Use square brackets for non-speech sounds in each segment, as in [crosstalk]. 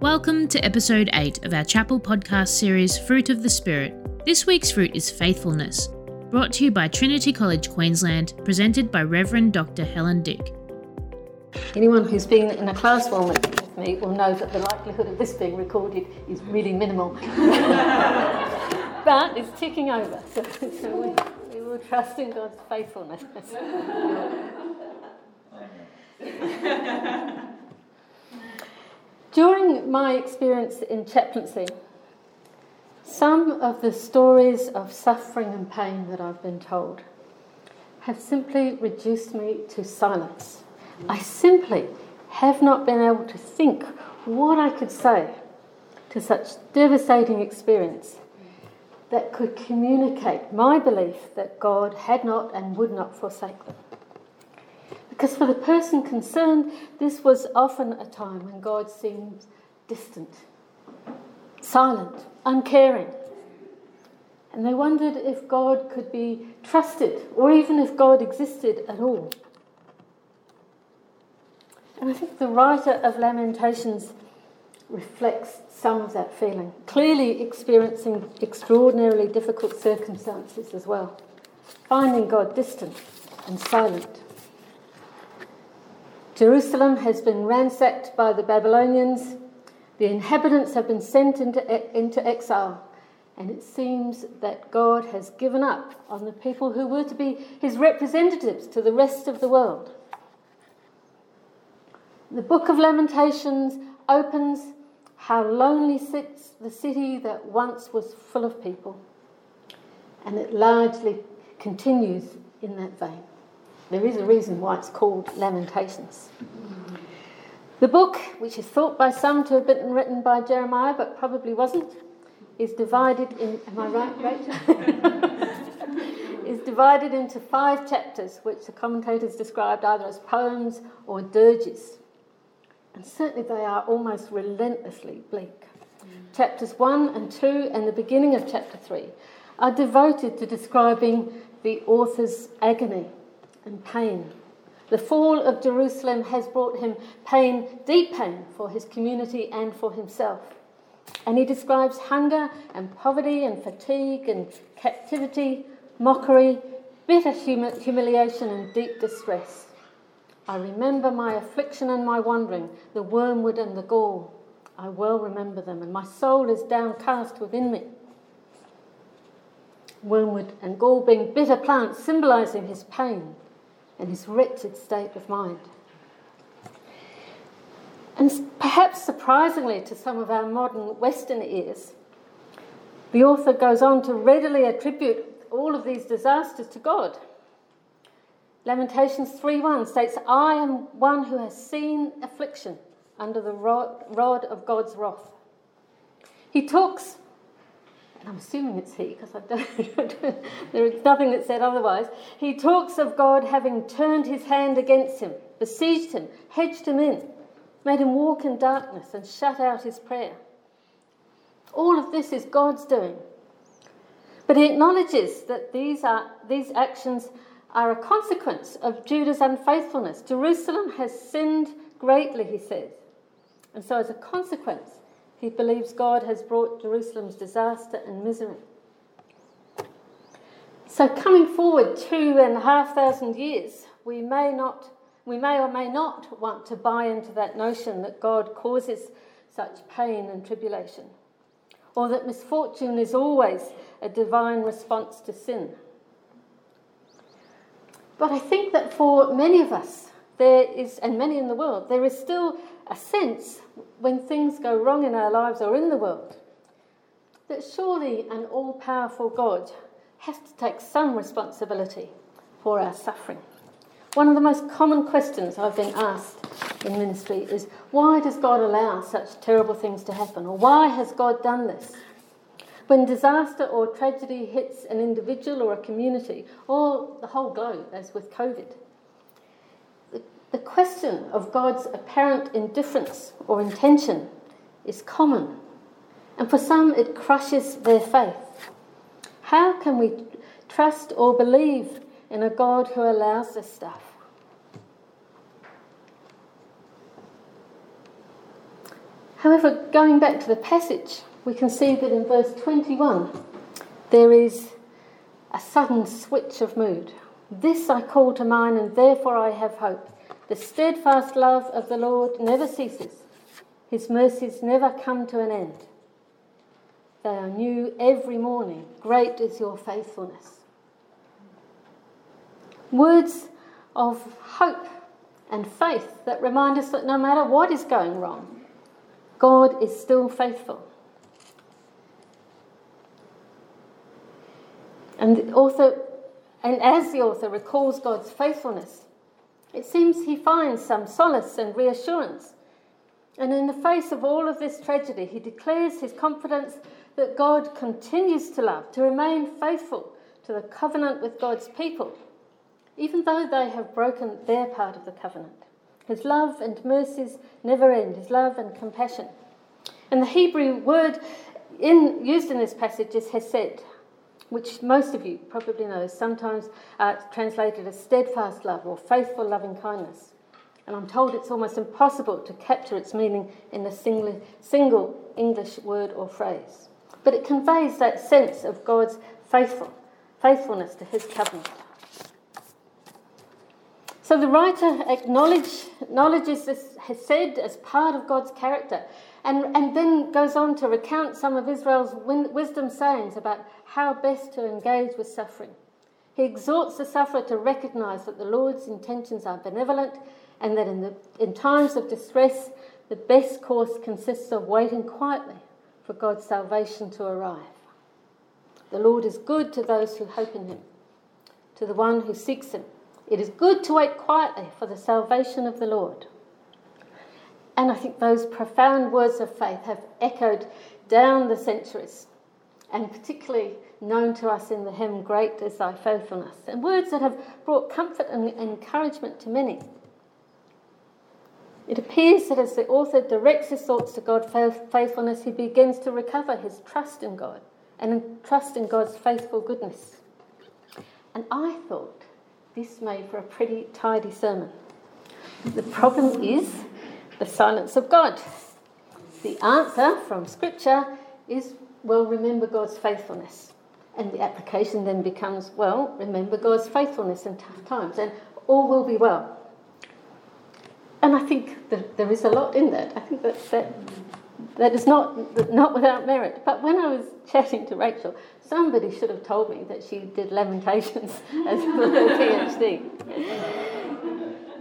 Welcome to episode 8 of our chapel podcast series, Fruit of the Spirit. This week's fruit is faithfulness, brought to you by Trinity College Queensland, presented by Reverend Dr. Helen Dick. Anyone who's been in a classroom with me will know that the likelihood of this being recorded is really minimal. [laughs] but it's ticking over, so, so we, we will trust in God's faithfulness. [laughs] My experience in chaplaincy, some of the stories of suffering and pain that I've been told have simply reduced me to silence. I simply have not been able to think what I could say to such devastating experience that could communicate my belief that God had not and would not forsake them. Because for the person concerned, this was often a time when God seemed distant, silent, uncaring. And they wondered if God could be trusted or even if God existed at all. And I think the writer of Lamentations reflects some of that feeling, clearly experiencing extraordinarily difficult circumstances as well, finding God distant and silent. Jerusalem has been ransacked by the Babylonians. The inhabitants have been sent into, into exile. And it seems that God has given up on the people who were to be his representatives to the rest of the world. The book of Lamentations opens how lonely sits the city that once was full of people. And it largely continues in that vein. There is a reason why it's called Lamentations. The book, which is thought by some to have been written by Jeremiah but probably wasn't, is divided in. Am I right, Rachel? [laughs] is divided into five chapters, which the commentators described either as poems or dirges. And certainly they are almost relentlessly bleak. Chapters 1 and 2 and the beginning of chapter 3 are devoted to describing the author's agony and pain. The fall of Jerusalem has brought him pain, deep pain, for his community and for himself. And he describes hunger and poverty and fatigue and captivity, mockery, bitter humi- humiliation, and deep distress. I remember my affliction and my wandering, the wormwood and the gall. I well remember them, and my soul is downcast within me. Wormwood and gall being bitter plants symbolizing his pain and his wretched state of mind. And perhaps surprisingly to some of our modern Western ears, the author goes on to readily attribute all of these disasters to God. Lamentations 3:1 states, "I am one who has seen affliction under the rod of God's wrath." He talks I'm assuming it's he because [laughs] I don't, there is nothing that said otherwise. He talks of God having turned his hand against him, besieged him, hedged him in, made him walk in darkness, and shut out his prayer. All of this is God's doing. But he acknowledges that these, are, these actions are a consequence of Judah's unfaithfulness. Jerusalem has sinned greatly, he says. And so, as a consequence, he believes God has brought Jerusalem's disaster and misery. So, coming forward two and a half thousand years, we may not, we may or may not want to buy into that notion that God causes such pain and tribulation, or that misfortune is always a divine response to sin. But I think that for many of us, there is, and many in the world, there is still a sense when things go wrong in our lives or in the world that surely an all powerful God has to take some responsibility for our suffering. One of the most common questions I've been asked in ministry is why does God allow such terrible things to happen? Or why has God done this? When disaster or tragedy hits an individual or a community, or the whole globe, as with COVID, the question of God's apparent indifference or intention is common, and for some it crushes their faith. How can we trust or believe in a God who allows this stuff? However, going back to the passage, we can see that in verse 21 there is a sudden switch of mood. This I call to mind, and therefore I have hope. The steadfast love of the Lord never ceases, his mercies never come to an end. They are new every morning. Great is your faithfulness. Words of hope and faith that remind us that no matter what is going wrong, God is still faithful. And author, and as the author recalls God's faithfulness, it seems he finds some solace and reassurance. And in the face of all of this tragedy, he declares his confidence that God continues to love, to remain faithful to the covenant with God's people, even though they have broken their part of the covenant. His love and mercies never end, his love and compassion. And the Hebrew word in, used in this passage is hesed, which most of you probably know, is sometimes uh, translated as steadfast love or faithful loving kindness. And I'm told it's almost impossible to capture its meaning in a single, single English word or phrase. But it conveys that sense of God's faithful, faithfulness to his covenant. So the writer acknowledge, acknowledges this hesed as part of God's character and, and then goes on to recount some of Israel's wisdom sayings about how best to engage with suffering. He exhorts the sufferer to recognize that the Lord's intentions are benevolent and that in, the, in times of distress, the best course consists of waiting quietly for God's salvation to arrive. The Lord is good to those who hope in him, to the one who seeks him. It is good to wait quietly for the salvation of the Lord. And I think those profound words of faith have echoed down the centuries, and particularly known to us in the hymn, Great is Thy Faithfulness, and words that have brought comfort and encouragement to many. It appears that as the author directs his thoughts to God's faithfulness, he begins to recover his trust in God and trust in God's faithful goodness. And I thought this made for a pretty tidy sermon. The problem is the silence of God. The answer from Scripture is, well, remember God's faithfulness. And the application then becomes, well, remember God's faithfulness in tough times, and all will be well. And I think that there is a lot in that. I think that that, that is not, not without merit. But when I was chatting to Rachel, somebody should have told me that she did Lamentations as a [laughs] PhD.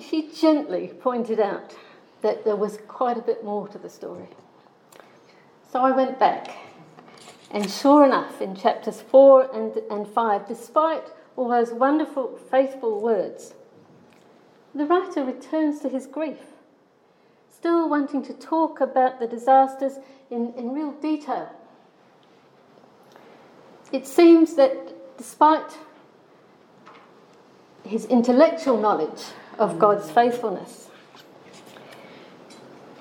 She gently pointed out that there was quite a bit more to the story. So I went back, and sure enough, in chapters 4 and, and 5, despite all those wonderful, faithful words, the writer returns to his grief, still wanting to talk about the disasters in, in real detail. It seems that despite his intellectual knowledge of God's faithfulness,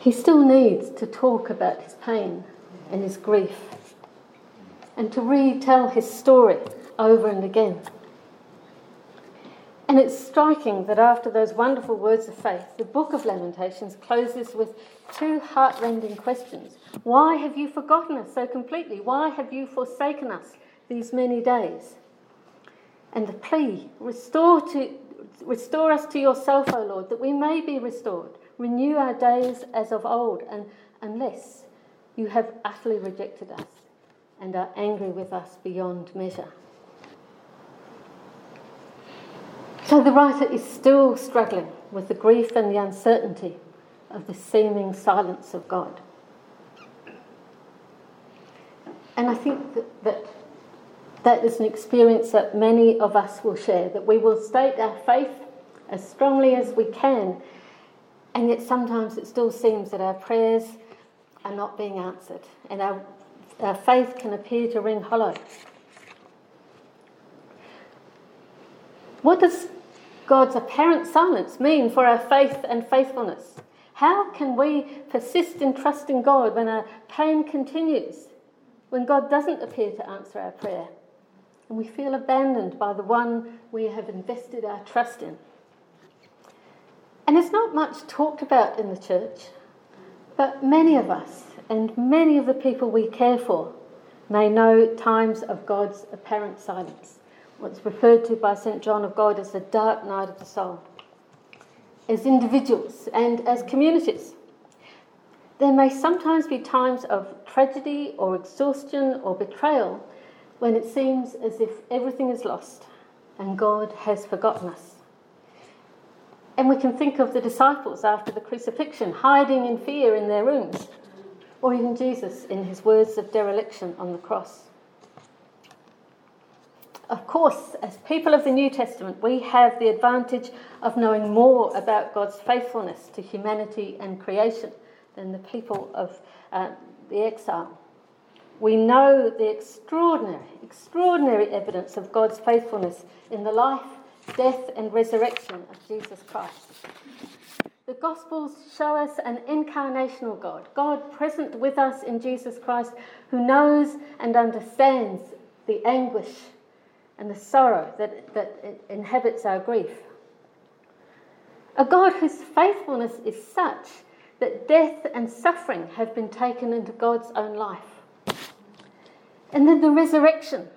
he still needs to talk about his pain and his grief and to retell his story over and again. And it's striking that after those wonderful words of faith, the book of Lamentations closes with two heartrending questions. Why have you forgotten us so completely? Why have you forsaken us these many days? And the plea, restore, to, restore us to yourself, O Lord, that we may be restored. Renew our days as of old, and unless you have utterly rejected us and are angry with us beyond measure. So the writer is still struggling with the grief and the uncertainty of the seeming silence of God. And I think that, that that is an experience that many of us will share, that we will state our faith as strongly as we can and yet sometimes it still seems that our prayers are not being answered and our, our faith can appear to ring hollow. What does God's apparent silence mean for our faith and faithfulness? How can we persist in trusting God when our pain continues, when God doesn't appear to answer our prayer, and we feel abandoned by the one we have invested our trust in? And it's not much talked about in the church, but many of us and many of the people we care for may know times of God's apparent silence, what's referred to by St. John of God as the dark night of the soul. As individuals and as communities, there may sometimes be times of tragedy or exhaustion or betrayal when it seems as if everything is lost and God has forgotten us. And we can think of the disciples after the crucifixion hiding in fear in their rooms, or even Jesus in his words of dereliction on the cross. Of course, as people of the New Testament, we have the advantage of knowing more about God's faithfulness to humanity and creation than the people of uh, the exile. We know the extraordinary, extraordinary evidence of God's faithfulness in the life, death, and resurrection of Jesus Christ. The Gospels show us an incarnational God, God present with us in Jesus Christ, who knows and understands the anguish and the sorrow that, that inhabits our grief. A God whose faithfulness is such that death and suffering have been taken into God's own life. And then the resurrection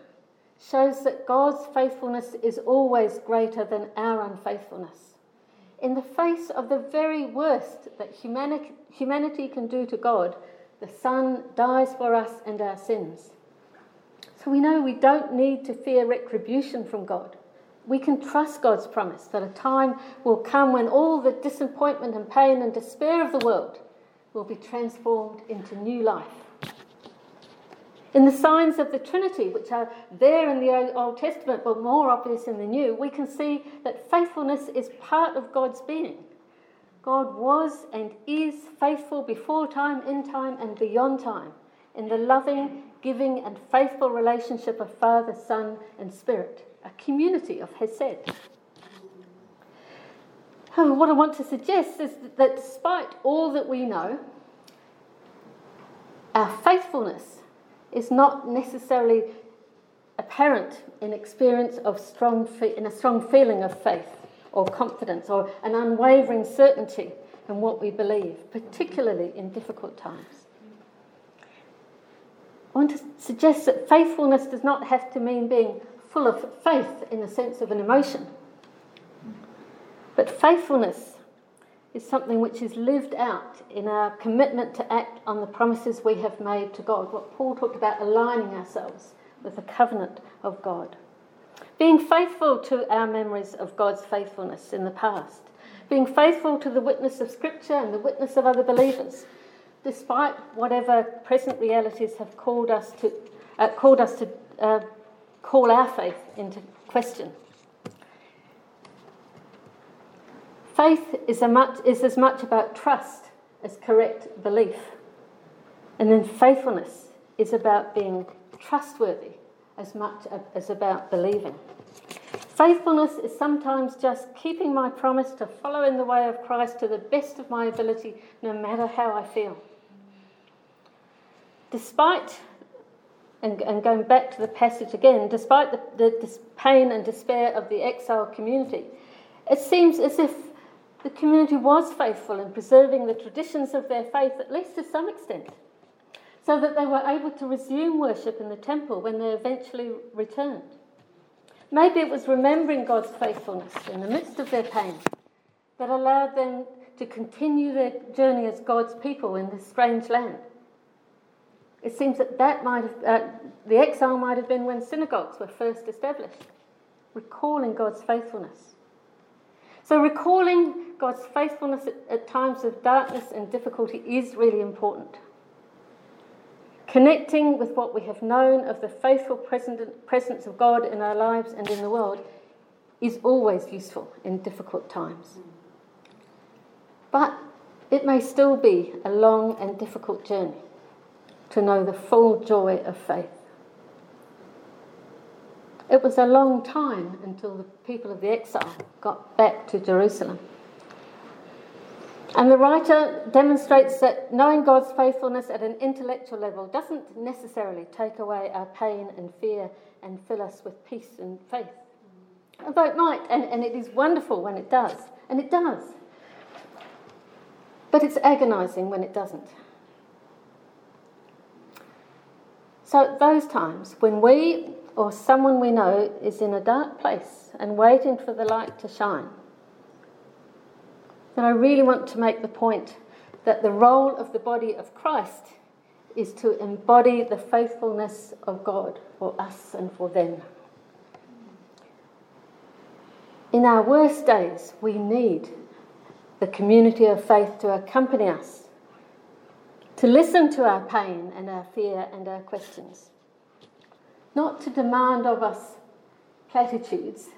shows that God's faithfulness is always greater than our unfaithfulness. In the face of the very worst that humanity, can do to God, the Son dies for us and our sins. So we know we don't need to fear retribution from God. We can trust God's promise that a time will come when all the disappointment and pain and despair of the world will be transformed into new life. In the signs of the Trinity, which are there in the Old Testament but more obvious in the New, we can see that faithfulness is part of God's being. God was and is faithful before time, in time, and beyond time in the loving, giving, and faithful relationship of Father, Son, and Spirit, a community of Hesed. What I want to suggest is that despite all that we know, our faithfulness is not necessarily apparent in experience of strong fe- in a strong feeling of faith or confidence or an unwavering certainty in what we believe, particularly in difficult times. I want to suggest that faithfulness does not have to mean being full of faith in the sense of an emotion. But faithfulness is something which is lived out in our commitment to act on the promises we have made to God. What Paul talked about aligning ourselves with the covenant of God. Being faithful to our memories of God's faithfulness in the past. Being faithful to the witness of Scripture and the witness of other believers, despite whatever present realities have called us to, uh, called us to uh, call our faith into question. Faith is, much, is as much about trust as correct belief. And then faithfulness is about being trustworthy as much as about believing. Faithfulness is sometimes just keeping my promise to follow in the way of Christ to the best of my ability, no matter how I feel. Despite, and, and going back to the passage again, despite the, the pain and despair of the exiled community, it seems as if the community was faithful in preserving the traditions of their faith, at least to some extent, so that they were able to resume worship in the temple when they eventually returned. Maybe it was remembering God's faithfulness in the midst of their pain that allowed them to continue their journey as God's people in this strange land. It seems that that might have, uh, the exile might have been when synagogues were first established, recalling God's faithfulness. So, recalling God's faithfulness at, times of darkness and difficulty is really important. Connecting with what we have known of the faithful presence of God in our lives and in the world is always useful in difficult times. But it may still be a long and difficult journey to know the full joy of faith. It was a long time until the people of the exile got back to Jerusalem. And the writer demonstrates that knowing God's faithfulness at an intellectual level doesn't necessarily take away our pain and fear and fill us with peace and faith. Although it might, and, and it is wonderful when it does, and it does. But it's agonizing when it doesn't. So, at those times when we or someone we know is in a dark place and waiting for the light to shine, then I really want to make the point that the role of the body of Christ is to embody the faithfulness of God for us and for them. In our worst days, we need the community of faith to accompany us, to listen to our pain and our fear and our questions, not to demand of us platitudes,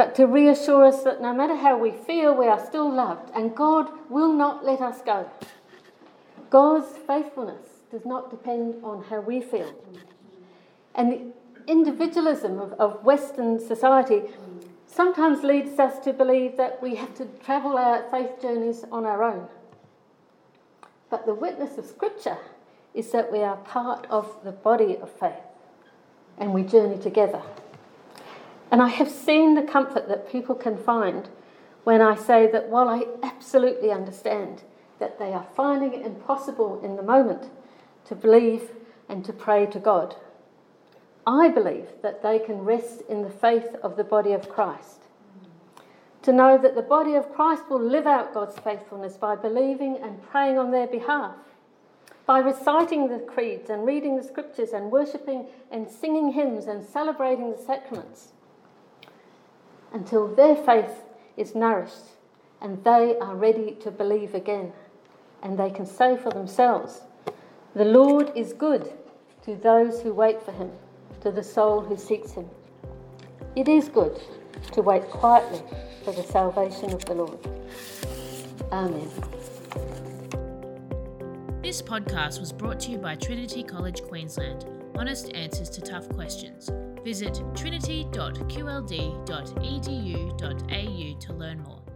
but to reassure us that no matter how we feel, we are still loved and God will not let us go. God's faithfulness does not depend on how we feel. And the individualism of, of Western society sometimes leads us to believe that we have to travel our faith journeys on our own. But the witness of Scripture is that we are part of the body of faith and we journey together. And I have seen the comfort that people can find when I say that while I absolutely understand that they are finding it impossible in the moment to believe and to pray to God, I believe that they can rest in the faith of the body of Christ. To know that the body of Christ will live out God's faithfulness by believing and praying on their behalf, by reciting the creeds and reading the scriptures and worshipping and singing hymns and celebrating the sacraments until their faith is nourished and they are ready to believe again and they can say for themselves, The Lord is good to those who wait for him, to the soul who seeks him. It is good to wait quietly for the salvation of the Lord. Amen. This podcast was brought to you by Trinity College Queensland. Honest answers to tough questions. Visit trinity.qld.edu.au to learn more.